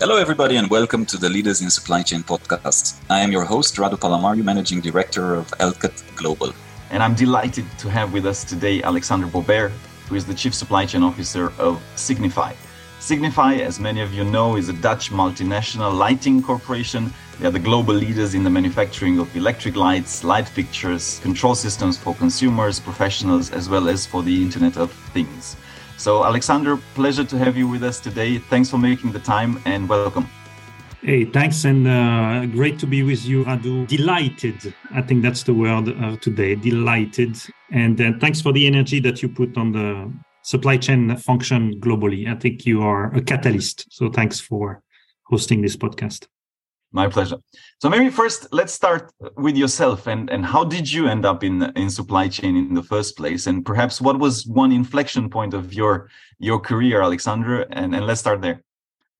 Hello, everybody, and welcome to the Leaders in Supply Chain podcast. I am your host, Radu Palamariu, Managing Director of Alcott Global. And I'm delighted to have with us today Alexander Baubert, who is the Chief Supply Chain Officer of Signify. Signify, as many of you know, is a Dutch multinational lighting corporation. They are the global leaders in the manufacturing of electric lights, light fixtures, control systems for consumers, professionals, as well as for the Internet of Things. So, Alexander, pleasure to have you with us today. Thanks for making the time and welcome. Hey, thanks, and uh, great to be with you, Radu. Delighted, I think that's the word uh, today. Delighted, and uh, thanks for the energy that you put on the supply chain function globally. I think you are a catalyst. So, thanks for hosting this podcast. My pleasure. So maybe first let's start with yourself and and how did you end up in in supply chain in the first place and perhaps what was one inflection point of your your career Alexandra and and let's start there.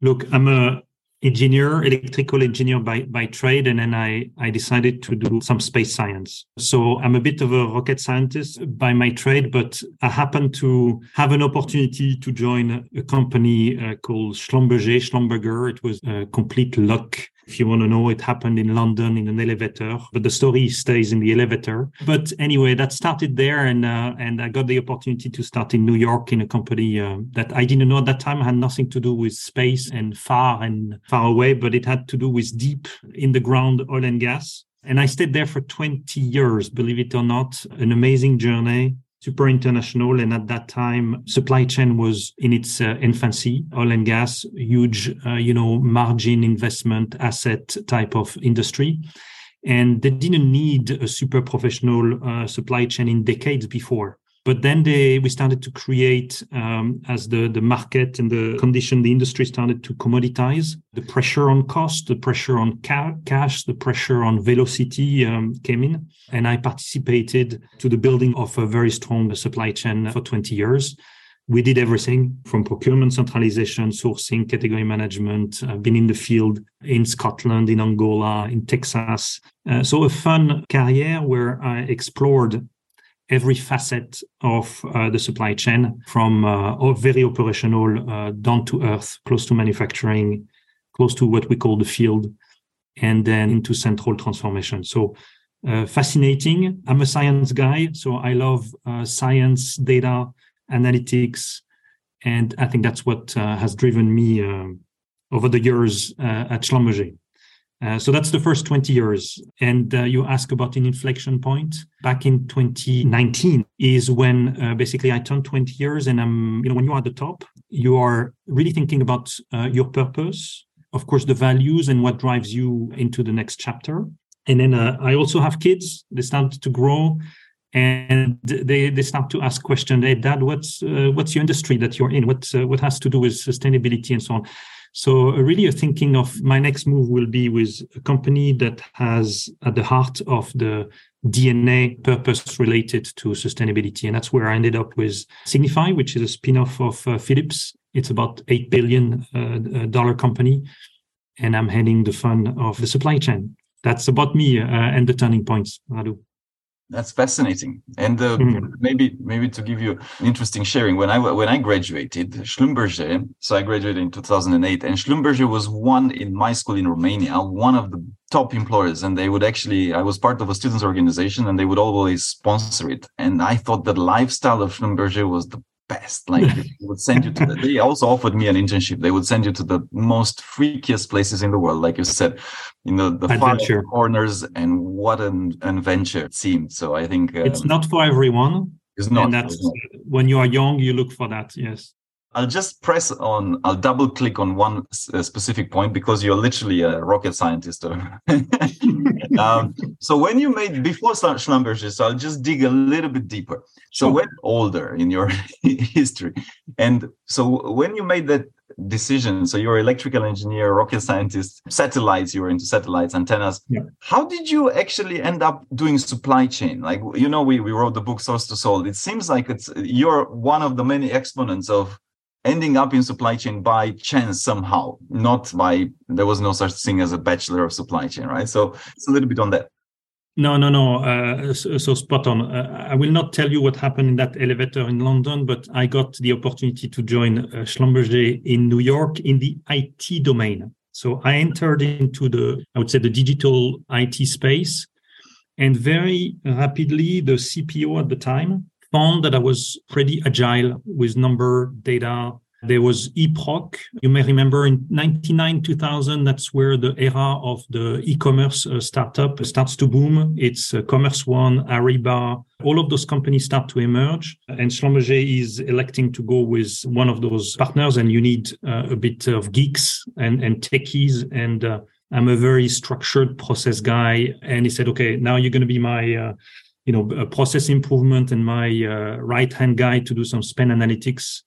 Look, I'm a engineer, electrical engineer by, by trade, and then I, I decided to do some space science. So I'm a bit of a rocket scientist by my trade, but I happened to have an opportunity to join a company uh, called Schlumberger, Schlumberger. It was a complete luck if you want to know, it happened in London in an elevator, but the story stays in the elevator. But anyway, that started there, and uh, and I got the opportunity to start in New York in a company uh, that I didn't know at that time had nothing to do with space and far and far away, but it had to do with deep in the ground oil and gas. And I stayed there for 20 years, believe it or not, an amazing journey super international. And at that time, supply chain was in its uh, infancy, oil and gas, huge, uh, you know, margin investment asset type of industry. And they didn't need a super professional uh, supply chain in decades before. But then they we started to create um, as the the market and the condition the industry started to commoditize the pressure on cost, the pressure on ca- cash, the pressure on velocity um, came in, and I participated to the building of a very strong supply chain for 20 years. We did everything from procurement centralization, sourcing, category management. I've been in the field in Scotland, in Angola, in Texas. Uh, so a fun career where I explored every facet of uh, the supply chain from uh, very operational uh, down to earth, close to manufacturing, close to what we call the field, and then into central transformation. So uh, fascinating. I'm a science guy, so I love uh, science, data, analytics, and I think that's what uh, has driven me over the years at Schlumberger. Uh, so that's the first 20 years. And uh, you ask about an inflection point. Back in 2019 is when uh, basically I turned 20 years. And I'm, you know, when you are at the top, you are really thinking about uh, your purpose, of course, the values and what drives you into the next chapter. And then uh, I also have kids. They start to grow and they, they start to ask questions. Hey, dad, what's, what's your industry that you're in? What, what has to do with sustainability and so on? So uh, really a thinking of my next move will be with a company that has at the heart of the DNA purpose related to sustainability. And that's where I ended up with Signify, which is a spin-off of uh, Philips. It's about $8 billion uh, dollar company. And I'm heading the fund of the supply chain. That's about me uh, and the turning points, Radu. That's fascinating, and uh, mm. maybe maybe to give you an interesting sharing. When I when I graduated, Schlumberger, so I graduated in 2008, and Schlumberger was one in my school in Romania, one of the top employers, and they would actually. I was part of a students' organization, and they would always sponsor it. And I thought the lifestyle of Schlumberger was the best. Like they would send you to the, they also offered me an internship. They would send you to the most freakiest places in the world, like you said, you know, the far corners and what an adventure it seemed. So I think um, it's not for everyone. It's not. And that's not. when you are young, you look for that. Yes. I'll just press on, I'll double click on one specific point because you're literally a rocket scientist. um, so when you made, before Schlumberger, so I'll just dig a little bit deeper. So sure. when older in your history, and so when you made that decision, so you're electrical engineer, rocket scientist, satellites, you were into satellites, antennas. Yeah. How did you actually end up doing supply chain? Like, you know, we, we wrote the book Source to Sold. It seems like it's, you're one of the many exponents of ending up in supply chain by chance somehow, not by there was no such thing as a bachelor of supply chain, right? So it's a little bit on that. No, no, no. Uh, so, so, spot on. Uh, I will not tell you what happened in that elevator in London, but I got the opportunity to join uh, Schlumberger in New York in the IT domain. So I entered into the, I would say, the digital IT space, and very rapidly the CPO at the time found that I was pretty agile with number, data, there was eProc. You may remember in 99, 2000, that's where the era of the e-commerce uh, startup starts to boom. It's uh, Commerce One, Ariba, all of those companies start to emerge. And Schlumberger is electing to go with one of those partners, and you need uh, a bit of geeks and, and techies. And uh, I'm a very structured process guy. And he said, okay, now you're going to be my uh, you know, a process improvement and my uh, right hand guy to do some spend analytics.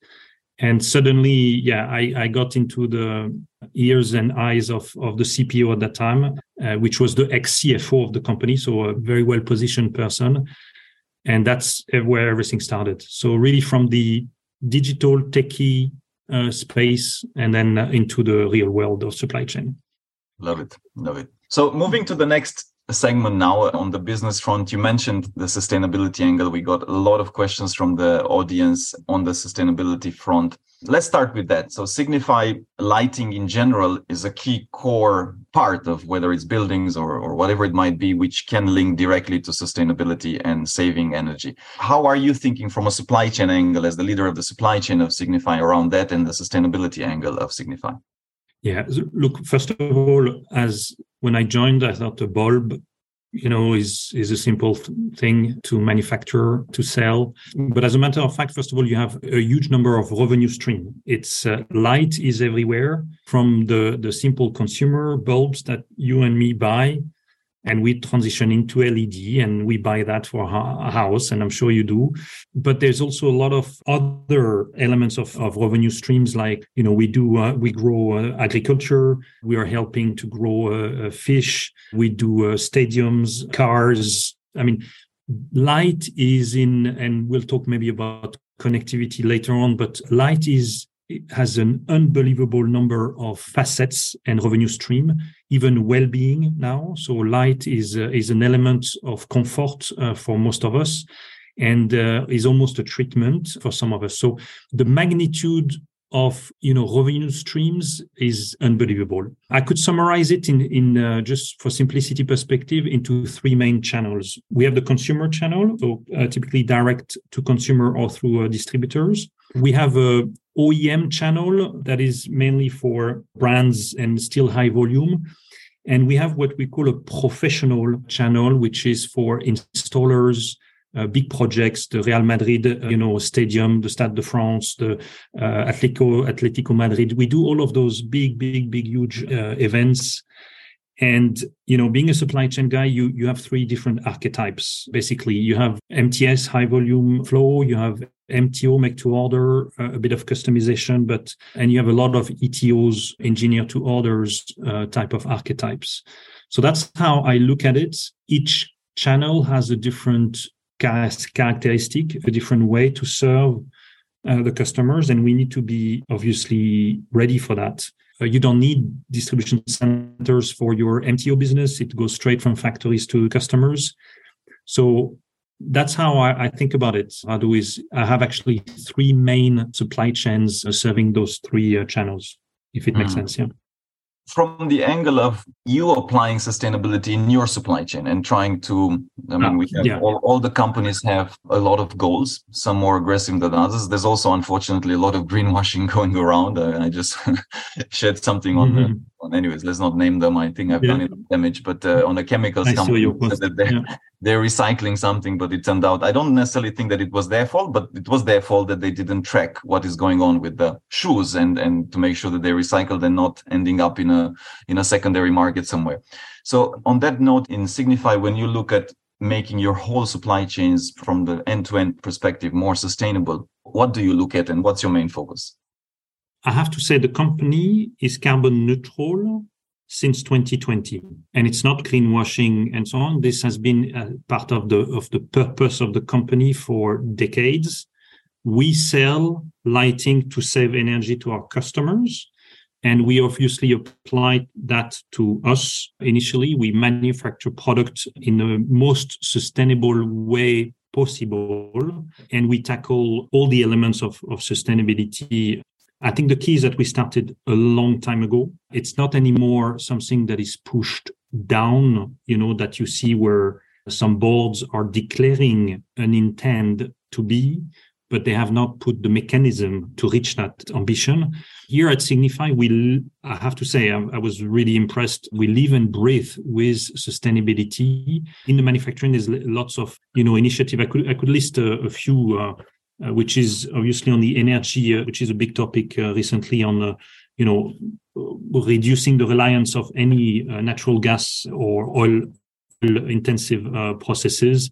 And suddenly yeah I, I got into the ears and eyes of, of the cpo at that time uh, which was the ex-cfo of the company so a very well positioned person. And that's where everything started. So really from the digital techie uh, space and then uh, into the real world of supply chain. Love it. Love it. So moving to the next segment now on the business front. You mentioned the sustainability angle. We got a lot of questions from the audience on the sustainability front. Let's start with that. So, Signify lighting in general is a key core part of whether it's buildings or, or whatever it might be, which can link directly to sustainability and saving energy. How are you thinking from a supply chain angle as the leader of the supply chain of Signify around that and the sustainability angle of Signify? Yeah, look, first of all, as when I joined, I thought a bulb, you know, is is a simple thing to manufacture, to sell. But as a matter of fact, first of all, you have a huge number of revenue stream. It's uh, light is everywhere from the the simple consumer bulbs that you and me buy and we transition into LED and we buy that for a house, and I'm sure you do. But there's also a lot of other elements of, of revenue streams, like you know we do uh, we grow uh, agriculture, we are helping to grow uh, uh fish, we do uh, stadiums, cars. I mean, light is in, and we'll talk maybe about connectivity later on, but light is it has an unbelievable number of facets and revenue stream, even well-being now. So light is uh, is an element of comfort uh, for most of us, and uh, is almost a treatment for some of us. So the magnitude of you know revenue streams is unbelievable. I could summarize it in in uh, just for simplicity perspective into three main channels. We have the consumer channel, so uh, typically direct to consumer or through uh, distributors. We have a OEM channel that is mainly for brands and still high volume. And we have what we call a professional channel, which is for installers, uh, big projects, the Real Madrid, uh, you know, stadium, the Stade de France, the uh, Atletico, Atletico Madrid. We do all of those big, big, big, huge uh, events and you know, being a supply chain guy, you you have three different archetypes. Basically, you have MTS, high volume flow. You have MTO, make to order, uh, a bit of customization, but and you have a lot of ETOs, engineer to orders uh, type of archetypes. So that's how I look at it. Each channel has a different characteristic, a different way to serve uh, the customers, and we need to be obviously ready for that. Uh, you don't need distribution centers for your MTO business. It goes straight from factories to customers. So that's how I, I think about it. Radu is I have actually three main supply chains uh, serving those three uh, channels, if it makes mm. sense. Yeah from the angle of you applying sustainability in your supply chain and trying to i mean we have yeah. all, all the companies have a lot of goals some more aggressive than others there's also unfortunately a lot of greenwashing going around uh, i just shared something on mm-hmm. the on anyways let's not name them i think i've yeah. done it damage but uh, on a chemicals I company that they're, yeah. they're recycling something but it turned out i don't necessarily think that it was their fault but it was their fault that they didn't track what is going on with the shoes and and to make sure that they recycled and not ending up in a in a secondary market somewhere so on that note in signify when you look at making your whole supply chains from the end-to-end perspective more sustainable what do you look at and what's your main focus I have to say the company is carbon neutral since 2020 and it's not greenwashing and so on this has been uh, part of the of the purpose of the company for decades we sell lighting to save energy to our customers And we obviously applied that to us initially. We manufacture products in the most sustainable way possible. And we tackle all the elements of, of sustainability. I think the key is that we started a long time ago. It's not anymore something that is pushed down, you know, that you see where some boards are declaring an intent to be but they have not put the mechanism to reach that ambition. Here at Signify, we, I have to say, I, I, was really impressed. We live and breathe with sustainability in the manufacturing. There's lots of, you know, initiative. I could, I could list a, a few, uh, uh, which is obviously on the energy, uh, which is a big topic uh, recently on, uh, you know, reducing the reliance of any uh, natural gas or oil intensive processes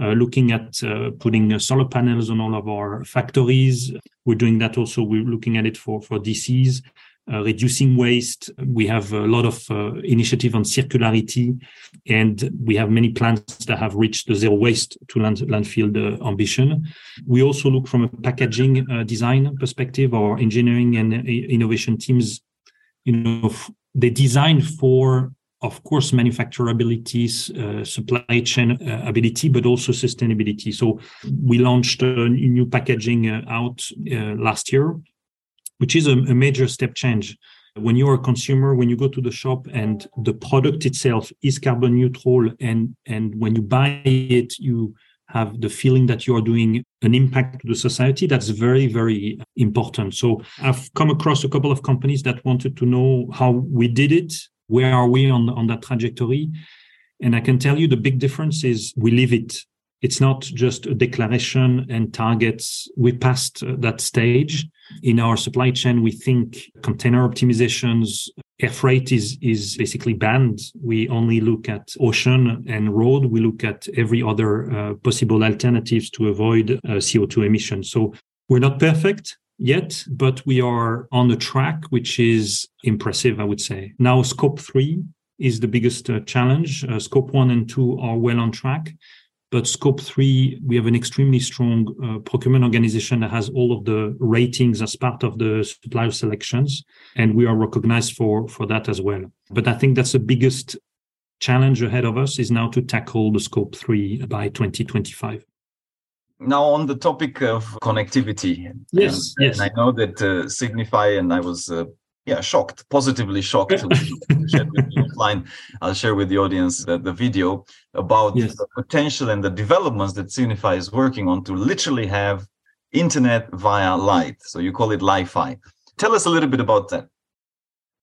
uh, looking at uh, putting uh, solar panels on all of our factories. We're doing that also. We're looking at it for, for DCs, uh, reducing waste. We have a lot of uh, initiative on circularity, and we have many plants that have reached the zero waste to land, landfill uh, ambition. We also look from a packaging design perspective. Our engineering and innovation teams, you know, they design for of course, manufacturability, uh, supply chain uh, ability, but also sustainability. So we launched a new packaging uh, out uh, last year, which is a, a, major step change. When you're a consumer, when you go to the shop and the product itself is carbon neutral, and and when you buy it, you have the feeling that you are doing an impact to the society that's very very important so i've come across a couple of companies that wanted to know how we did it where are we on, on that trajectory? And I can tell you the big difference is we live it. It's not just a declaration and targets. We passed uh, that stage. In our supply chain, we think container optimizations, air freight is, is basically banned. We only look at ocean and road. We look at every other uh, possible alternatives to avoid uh, CO2 emissions. So we're not perfect yet, but we are on a track which is impressive, I would say. Now, scope three is the biggest uh, challenge. Uh, scope one and two are well on track. But scope three, we have an extremely strong uh, procurement organization that has all of the ratings as part of the supplier selections. And we are recognized for, for that as well. But I think that's the biggest challenge ahead of us is now to tackle the scope three by 2025 now on the topic of connectivity yes and, yes and i know that uh, signify and i was uh, yeah shocked positively shocked to share offline. I'll share with the audience the, the video about yes. the potential and the developments that signify is working on to literally have internet via light. So you call it li-fi. Tell us a little bit about that.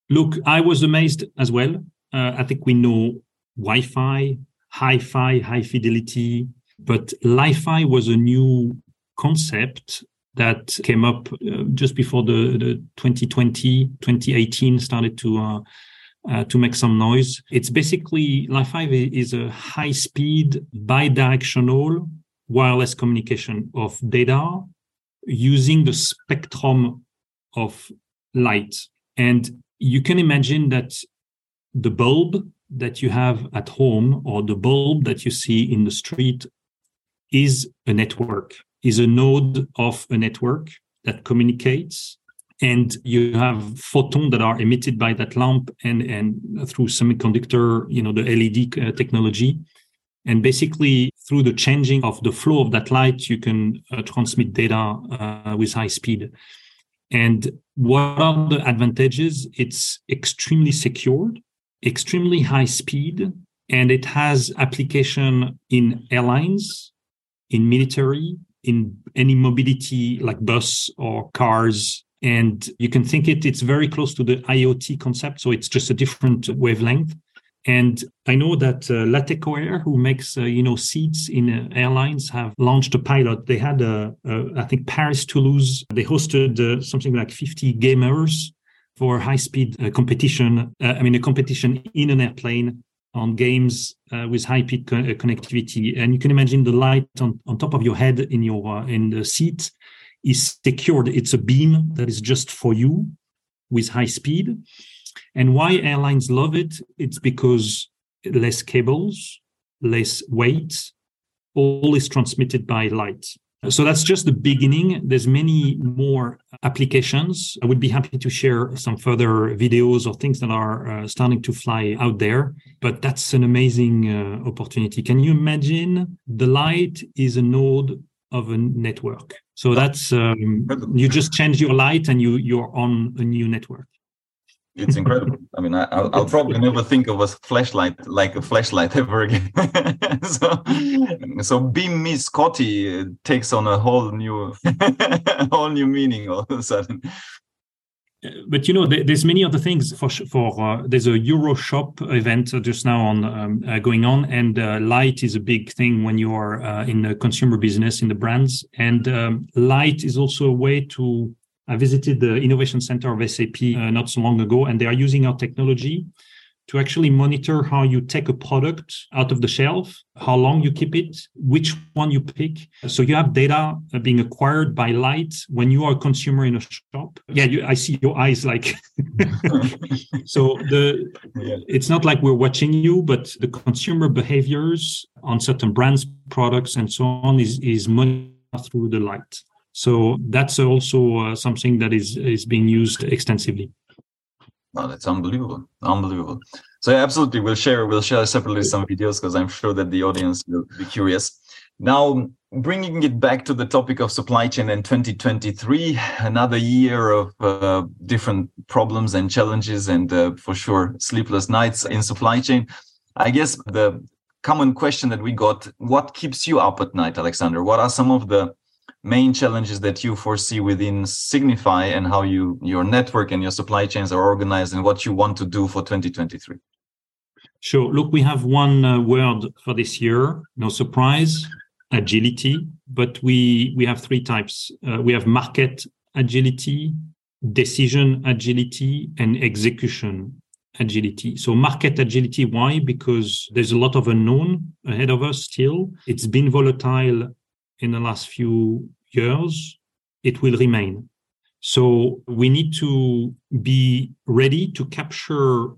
Look i was amazed as well. Uh, i think we know wi-fi hi-fi high fidelity but Li-Fi was a new concept that came up uh, just before the, the 2020, 2018 started to uh, uh, to make some noise. It's basically Li-Fi is a high speed bi-directional wireless communication of data using the spectrum of light. And you can imagine that the bulb that you have at home or the bulb that you see in the street is a network, is a node of a network that communicates. And you have photons that are emitted by that lamp and, and through semiconductor, you know, the LED uh, technology. And basically, through the changing of the flow of that light, you can uh, transmit data uh, with high speed. And what are the advantages? It's extremely secured, extremely high speed, and it has application in airlines, in military, in any mobility like bus or cars. And you can think it, it's very close to the IoT concept. So it's just a different wavelength. And I know that uh, Latécoère, who makes uh, you know seats in uh, airlines, have launched a pilot. They had, a, a, I think, Paris Toulouse. They hosted uh, something like 50 gamers for high-speed uh, competition. Uh, I mean, a competition in an airplane on games uh, with high peak co- uh, connectivity. And you can imagine the light on, on top of your head in your uh, in the seat is secured. It's a beam that is just for you with high speed. And why airlines love it? It's because less cables less weight all is transmitted by light So that's just the beginning. There's many more applications. I would be happy to share some further videos or things that are uh, starting to fly out there. But that's an amazing uh, opportunity. Can you imagine the light is a node of a network? So that's um, you just change your light and you you're on a new network it's incredible. I mean, I, will I'll probably never think of a flashlight like a flashlight ever again. so, so Beam Me Scotty takes on a whole new, whole new meaning all of a sudden. But you know, there's many other things for for. Uh, there's a EuroShop event just now on um, uh, going on, and uh, light is a big thing when you are uh, in the consumer business in the brands, and um, light is also a way to I visited the innovation center of SAP uh, not so long ago, and they are using our technology to actually monitor how you take a product out of the shelf, how long you keep it, which one you pick. So you have data uh, being acquired by light when you are a consumer in a shop. Yeah, you, I see your eyes like. so the yeah. it's not like we're watching you, but the consumer behaviors on certain brands, products, and so on is is monitored through the light. So that's also uh, something that is is being used extensively. That's unbelievable, unbelievable. So absolutely, we'll share we'll share separately some videos because I'm sure that the audience will be curious. Now, bringing it back to the topic of supply chain in 2023, another year of uh, different problems and challenges, and uh, for sure sleepless nights in supply chain. I guess the common question that we got: What keeps you up at night, Alexander? What are some of the main challenges that you foresee within Signify and how you your network and your supply chains are organized and what you want to do for 2023? Sure. Look, we have one uh, word for this year. No surprise, agility. But we we have three types. Uh, we have market agility, decision agility, and execution agility. So market agility, why? Because there's a lot of unknown ahead of us still. It's been volatile in the last few years, it will remain. So we need to be ready to capture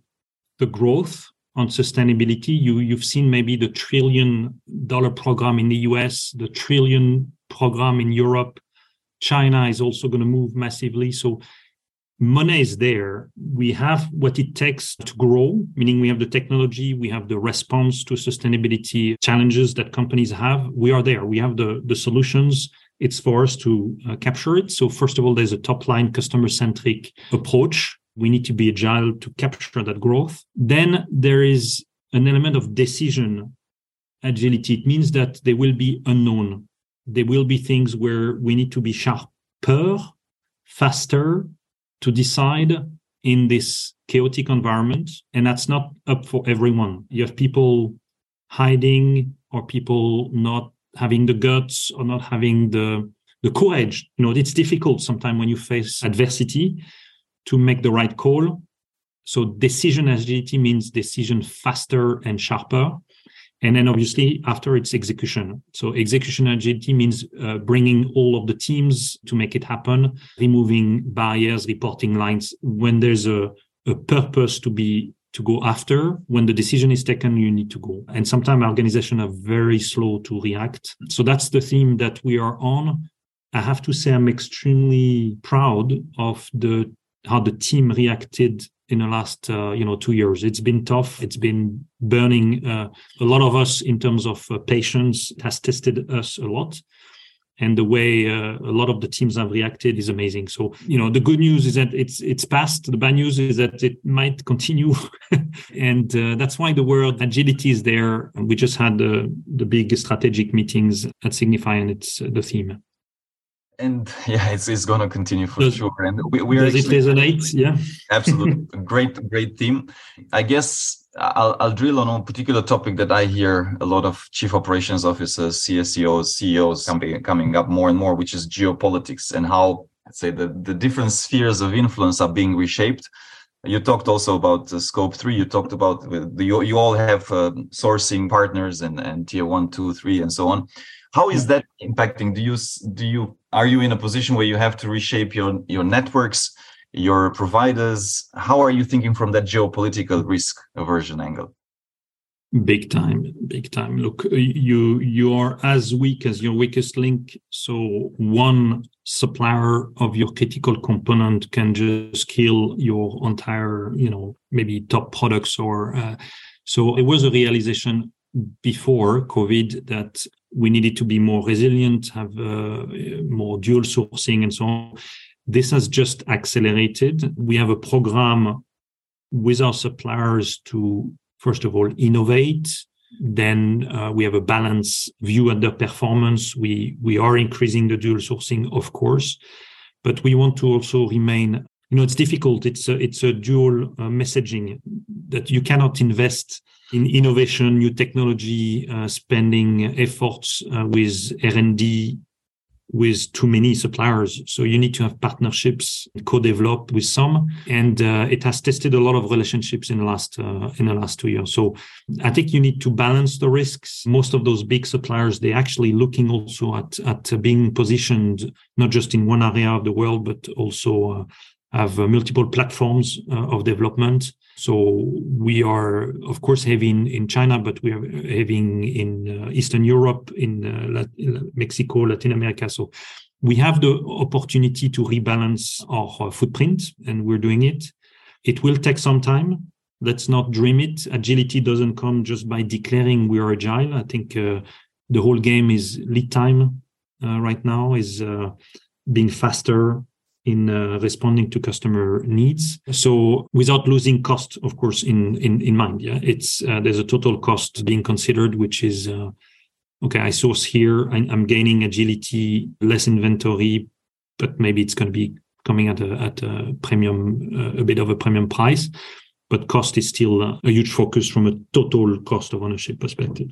the growth on sustainability. You, you've seen maybe the trillion dollar program in the US, the trillion program in Europe. China is also going to move massively. So money is there. We have what it takes to grow, meaning we have the technology, we have the response to sustainability challenges that companies have. We are there. We have the, the solutions. It's for us to uh, capture it. So, first of all, there's a top line customer centric approach. We need to be agile to capture that growth. Then there is an element of decision agility. It means that there will be unknown. There will be things where we need to be sharper, faster, to decide in this chaotic environment and that's not up for everyone. You have people hiding or people not having the guts or not having the the courage. You know it's difficult sometimes when you face adversity to make the right call. So decision agility means decision faster and sharper and then obviously after it's execution. So execution agility means uh, bringing all of the teams to make it happen removing barriers reporting lines. When there's a, a purpose to be to go after when the decision is taken you need to go. And sometimes organizations are very slow to react. So that's the theme that we are on. I have to say i'm extremely proud of the how the team reacted in the last uh, you know two years. It's been tough. It's been burning uh, a lot of us in terms of uh, patience. It has tested us a lot. And the way uh, a lot of the teams have reacted is amazing. So, you know, the good news is that it's it's past. The bad news is that it might continue, and uh, that's why the word agility is there. We just had the the big strategic meetings at Signify, and it's the theme and yeah, it's, it's going to continue for does, sure. And we, we does actually, it resonate? Yeah, absolutely. great, great team. I guess I'll, I'll drill on a particular topic that I hear a lot of chief operations officers, CSCOs, CEOs coming, coming up more and more, which is geopolitics and how, let's say, the, the different spheres of influence are being reshaped. You talked also about uh, scope three. You talked about the, you, you all have uh, sourcing partners and, and tier one, two, three, and so on how is that impacting do you do you are you in a position where you have to reshape your your networks your providers how are you thinking from that geopolitical risk aversion angle Big time, big time. Look, you you are as weak as your weakest link. So one supplier of your critical component can just kill your entire, you know, maybe top products. Or uh, so it was a realization before COVID that we needed to be more resilient, have uh, more dual sourcing, and so on. This has just accelerated. We have a program with our suppliers to first of all innovate then uh, we have a balanced view at the performance we we are increasing the dual sourcing of course but we want to also remain you know it's difficult it's a, it's a dual uh, messaging that you cannot invest in innovation new technology uh, spending efforts uh, with r&d with too many suppliers. So you need to have partnerships, co-developed with some, and uh, it has tested a lot of relationships in the last uh, in the last two years. So I think you need to balance the risks. Most of those big suppliers they're actually looking also at at being positioned not just in one area of the world, but also uh, have uh, multiple platforms uh, of development. So we are, of course, having in China, but we are having in uh, Eastern Europe, in Mexico, Latin America. So we have the opportunity to rebalance our footprint, and we're doing it. It will take some time. Let's not dream it. Agility doesn't come just by declaring we are agile. I think uh, the whole game is lead time uh, right now, is uh, being faster, in uh, responding to customer needs. So without losing cost, of course, in in, in mind. Yeah, it's uh, there's a total cost being considered, which is uh, okay. I source here. I, am gaining agility, less inventory, but maybe it's going to be coming at a at a premium, uh, a bit of a premium price. But cost is still uh, a huge focus from a total cost of ownership perspective.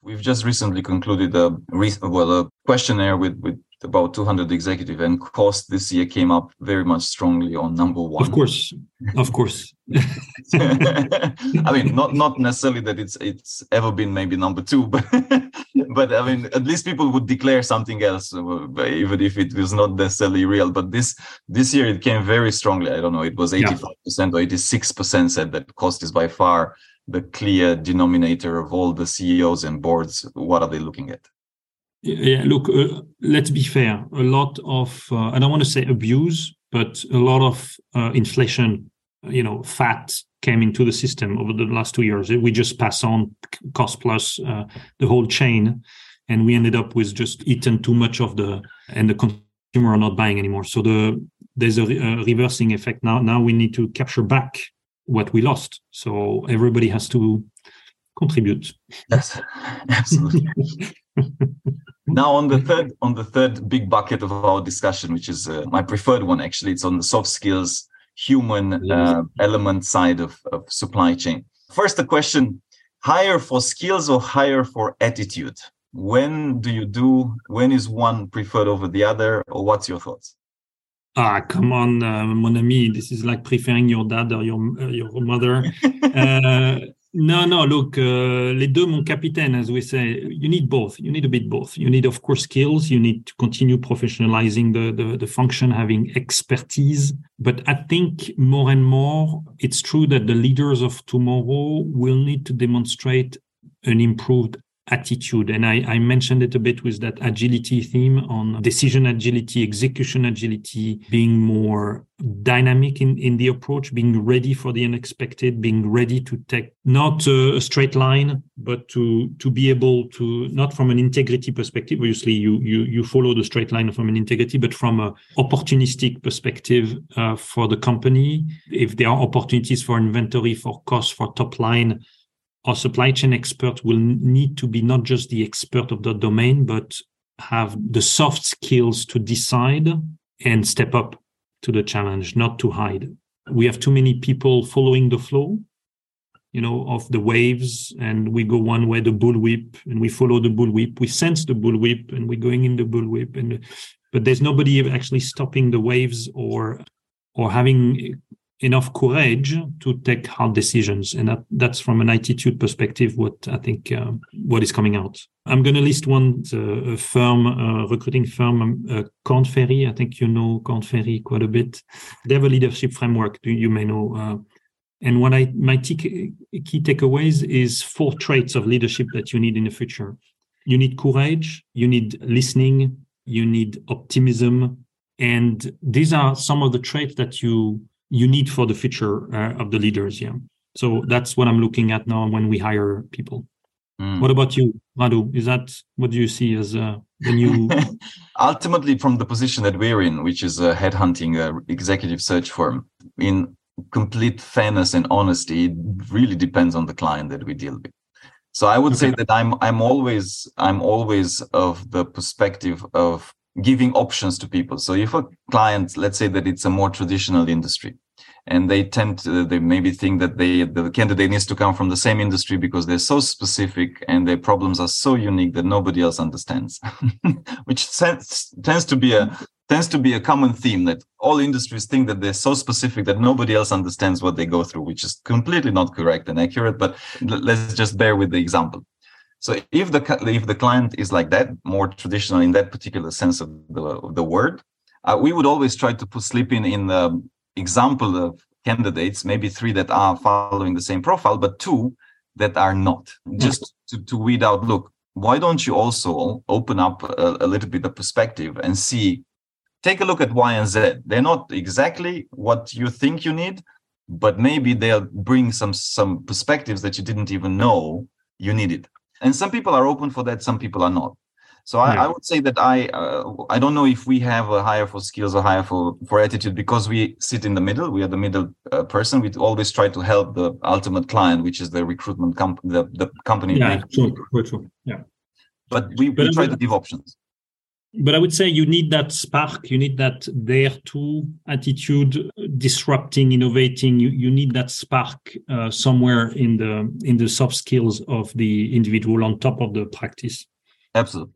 We've just recently concluded a well a questionnaire with with about 200 executive and cost this year came up very much strongly on number one. Of course of course. I mean not not necessarily that it's it's ever been maybe number two but but i mean at least people would declare something else uh, even if it was not necessarily real but this this year it came very strongly. I don't know it was 85% yeah. or 86% said that cost is by far the clear denominator of all the ceos and boards. What are they looking at yeah, look, uh, let's be fair. A lot of, uh, I don't want to say abuse, but a lot of uh, inflation, you know, fat came into the system over the last two years. We just pass on cost plus uh, the whole chain, and we ended up with just eaten too much of the, and the consumer are not buying anymore. So the there's a, a reversing effect now. Now we need to capture back what we lost. So everybody has to contribute. Yes, absolutely. now on the third on the third big bucket of our discussion which is uh, my preferred one actually it's on the soft skills human uh, element side of, of supply chain first the question hire for skills or hire for attitude when do you do when is one preferred over the other or what's your thoughts Ah, come on, uh, mon ami. This is like preferring your dad or your uh, your mother. uh, no, no, look, uh, les deux, mon capitaine, as we say, you need both. You need a bit both. You need, of course, skills. You need to continue professionalizing the, the, the function, having expertise. But I think more and more, it's true that the leaders of tomorrow will need to demonstrate an improved attitude. And I, I, mentioned it a bit with that agility theme on decision agility, execution agility, being more dynamic in, in the approach, being ready for the unexpected, being ready to take not a, straight line, but to to be able to not from an integrity perspective. Obviously, you you you follow the straight line from an integrity, but from a opportunistic perspective uh, for the company. If there are opportunities for inventory, for cost, for top line, our supply chain expert will need to be not just the expert of the domain, but have the soft skills to decide and step up to the challenge, not to hide. We have too many people following the flow, you know, of the waves, and we go one way, the bullwhip, and we follow the bullwhip. We sense the bullwhip, and we're going in the bullwhip, and but there's nobody actually stopping the waves or or having enough courage to take hard decisions. And that, that's from an attitude perspective what i think uh, what is coming out. I'm going to list one a firm uh, recruiting firm um, uh, Korn Ferry. I think you know Korn Ferry quite a bit. They have a leadership framework you may know uh, And what I my key, key takeaways is four traits of leadership that you need in the future. You need courage, you need listening, you need optimism, and these are some of the traits that you you need for the future uh, of the leaders. Yeah. So that's what I'm looking at now when we hire people. Mm. What about you, Radu? Is that what do you see as uh, the new? Ultimately, from the position that we're in, which is a headhunting uh, executive search firm, in complete fairness and honesty, it really depends on the client that we deal with. So I would okay. say that I'm I'm always I'm always of the perspective of giving options to people. So if a client, let's say that it's a more traditional industry, and they tend to they maybe think that they the candidate needs to come from the same industry because they're so specific and their problems are so unique that nobody else understands, which tends to be a mm-hmm. tends to be a common theme that all industries think that they're so specific that nobody else understands what they go through, which is completely not correct and accurate. But let's just bear with the example. So if the if the client is like that, more traditional in that particular sense of the, of the word, uh, we would always try to put slip in in the example of candidates, maybe three that are following the same profile, but two that are not, just to, to weed out. Look, why don't you also open up a, a little bit of perspective and see take a look at Y and Z. They're not exactly what you think you need, but maybe they'll bring some some perspectives that you didn't even know you needed and some people are open for that some people are not so I, I, would say that I uh, I don't know if we have a higher for skills or higher for for attitude because we sit in the middle. We are the middle uh, person. We always try to help the ultimate client, which is the recruitment company, the, the company. Yeah, true, true. Yeah. But we, but we try to give options. But I would say you need that spark. You need that dare to attitude, disrupting, innovating. You you need that spark uh, somewhere in the in the soft skills of the individual on top of the practice. Absolutely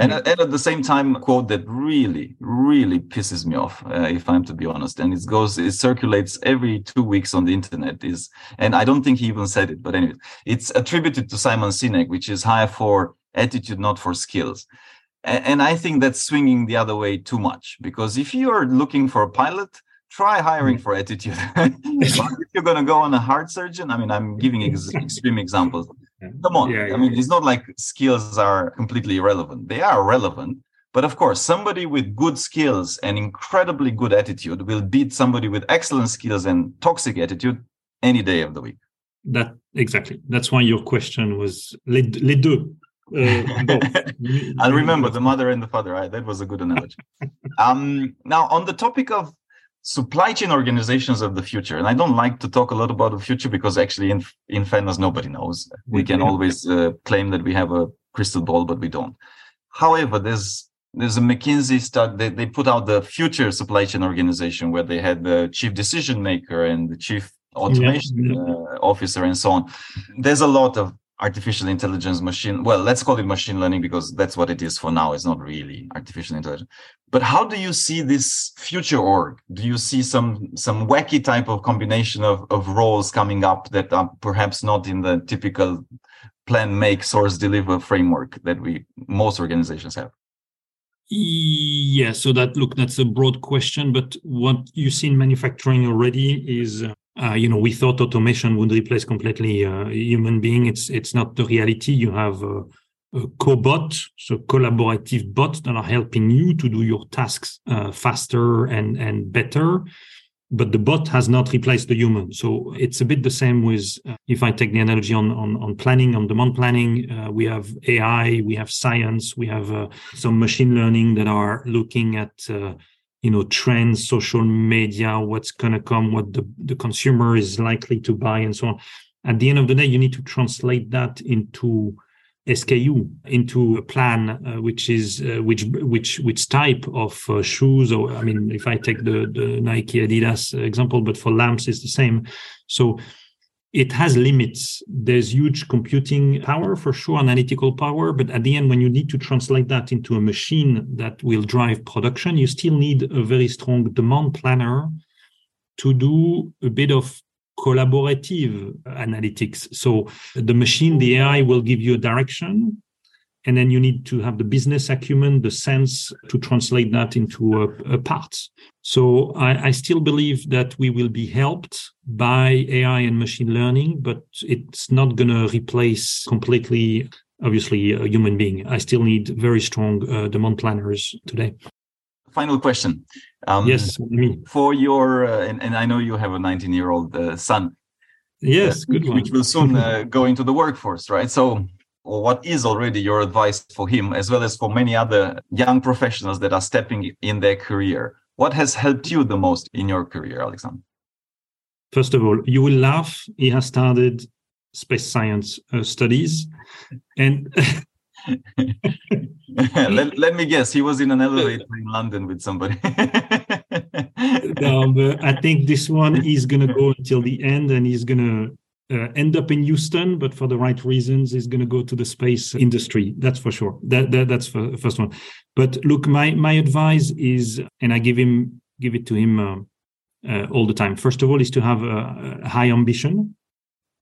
and, and at the same time a quote that really really pisses me off uh, if i'm to be honest and it goes it circulates every two weeks on the internet is and i don't think he even said it but anyway it's attributed to simon sinek which is hire for attitude not for skills and, i think that's swinging the other way too much because if you're looking for a pilot try hiring mm. for attitude if you're going to go on a heart surgeon i mean i'm giving ex- extreme examples Come on. Yeah, yeah, I mean, it's not like skills are completely irrelevant. They are relevant. But of course, somebody with good skills and incredibly good attitude will beat somebody with excellent skills and toxic attitude any day of the week. That exactly. That's why your question was les, les deux. Uh, I'll remember the mother and the father. Right? That was a good analogy. um, now, on the topic of supply chain organizations of the future. And i don't like to talk a lot about the future because actually in in fairness nobody knows. We can always uh, claim that we have a crystal ball but we don't. However there's there's a mckinsey study they, they put out the future supply chain organization where they had the chief decision maker and the chief automation yeah. uh, officer and so on. There's a lot of artificial intelligence machine well let's call it machine learning because that's what it is for now. It's not really artificial intelligence. But how do you see this future org? Do you see some some wacky type of combination of, of roles coming up that are perhaps not in the typical plan make source deliver framework that we most organizations have? Yeah so that look that's a broad question but what you see in manufacturing already is uh, uh, you know, we thought automation would replace completely uh, human being. It's it's not the reality. You have a, a cobot, so collaborative bots that are helping you to do your tasks uh, faster and and better. But the bot has not replaced the human. So it's a bit the same with, uh, if I take the analogy on on, on planning, on demand planning, uh, we have AI, we have science, we have uh, some machine learning that are looking at you know trends social media what's going to come what the, the consumer is likely to buy and so on. At the end of the day you need to translate that into SKU into a plan uh, which is uh, which which which type of uh, shoes or I mean if I take the the Nike Adidas example but for lamps it's the same. So it has limits. There's huge computing power for sure, analytical power, but at the end, when you need to translate that into a machine that will drive production, you still need a very strong demand planner to do a bit of collaborative analytics. So the machine, the AI will give you a direction, and then you need to have the business acumen the sense to translate that into a, a parts. So I, I, still believe that we will be helped by ai and machine learning but it's not going to replace completely obviously a human being. I still need very strong uh, demand planners today. Final question. Um, yes me. for your uh, and, and, i know you have a 19 year old uh, son. Yes uh, good which, which will soon uh, go into the workforce right? So or what is already your advice for him, as well as for many other young professionals that are stepping in their career? What has helped you the most in your career, Alexander? First of all, you will laugh. He has started space science uh, studies, and let, let me guess, he was in an elevator in London with somebody. no, but I think this one is going to go until the end, and he's going to uh, end up in Houston, but for the right reasons, is going to go to the space industry. That's for sure. That, that that's the first one. But look, my my advice is, and I give him give it to him uh, uh, all the time. First of all, is to have a, a high ambition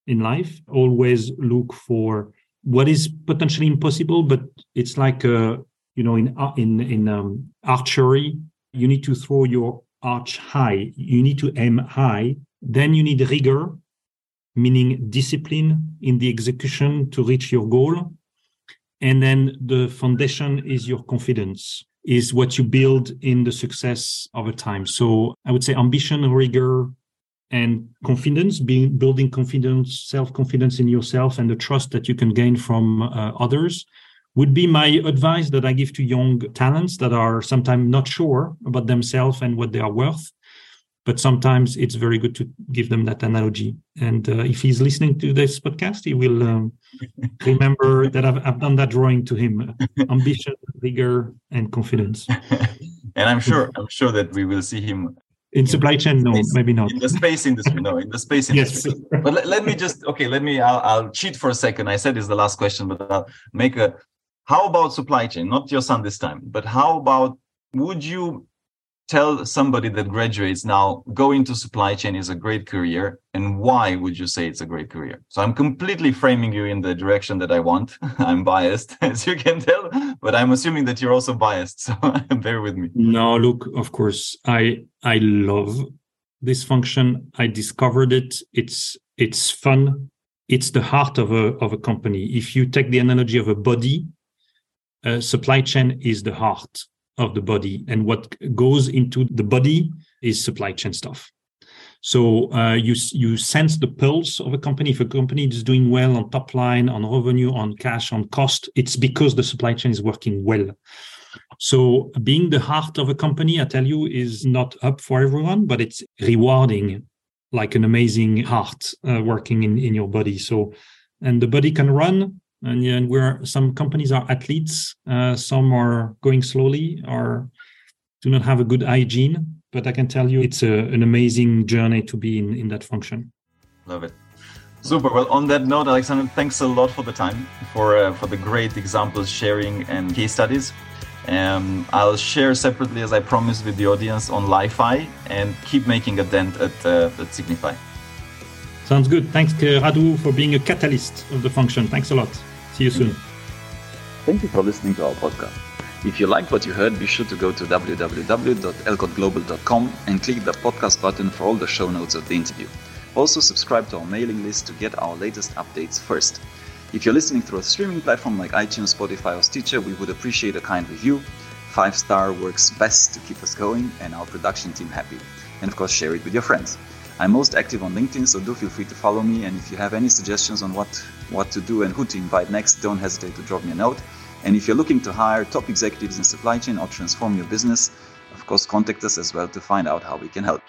in life. Always look for what is potentially impossible, but it's like uh, you know in in in um, archery, you need to throw your arch high. You need to aim high. Then you need rigor meaning discipline in the execution to reach your goal. And then the foundation is your confidence, is what you build in the success over time. So I would say ambition, rigor, and confidence, being building confidence, self-confidence in yourself, and the trust that you can gain from uh, others would be my advice that I give to young talents that are sometimes not sure about themselves and what they are worth but sometimes it's very good to give them that analogy. And uh, if he's listening to this podcast, he will um, remember that I've, I've, done that drawing to him: ambition, vigor, and confidence. and I'm sure, I'm sure that we will see him in supply chain. No, space, maybe not in the space industry. No, in the space industry. yes. but let, let, me just okay. Let me. I'll, I'll cheat for a second. I said it's the last question, but I'll make a. How about supply chain? Not your son this time, but how about would you tell somebody that graduates now go into supply chain is a great career and why would you say it's a great career? So i'm completely framing you in the direction that i want. I'm biased as you can tell but i'm assuming that you're also biased so bear with me. No look of course i i love this function. I discovered it. It's it's fun. It's the heart of a of a company. If you take the analogy of a body uh, supply chain is the heart of the body and what goes into the body is supply chain stuff. So uh, you you sense the pulse of a company. If a company is doing well on top line on revenue on cash on cost it's because the supply chain is working well. So being the heart of a company i tell you is not up for everyone but it's rewarding like an amazing heart uh, working in in your body. So and the body can run and, and where some companies are athletes, uh, some are going slowly or do not have a good hygiene. But I can tell you, it's a, an amazing journey to be in, in that function. Love it. Super. Well, on that note, Alexander, thanks a lot for the time, for uh, for the great examples sharing and case studies. Um, I'll share separately, as I promised, with the audience on Li-Fi and keep making a dent at, uh, at Signify. Sounds good. Thanks, Radu, for being a catalyst of the function. Thanks a lot. See you soon. Thank you for listening to our podcast. If you liked what you heard, be sure to go to www.alcottglobal.com and click the podcast button for all the show notes of the interview. Also, subscribe to our mailing list to get our latest updates first. If you're listening through a streaming platform like iTunes, Spotify, or Stitcher, we would appreciate a kind review. Five star works best to keep us going and our production team happy. And of course, share it with your friends. I'm most active on LinkedIn, so do feel free to follow me. And if you have any suggestions on what, what to do and who to invite next, don't hesitate to drop me a note. And if you're looking to hire top executives in supply chain or transform your business, of course, contact us as well to find out how we can help.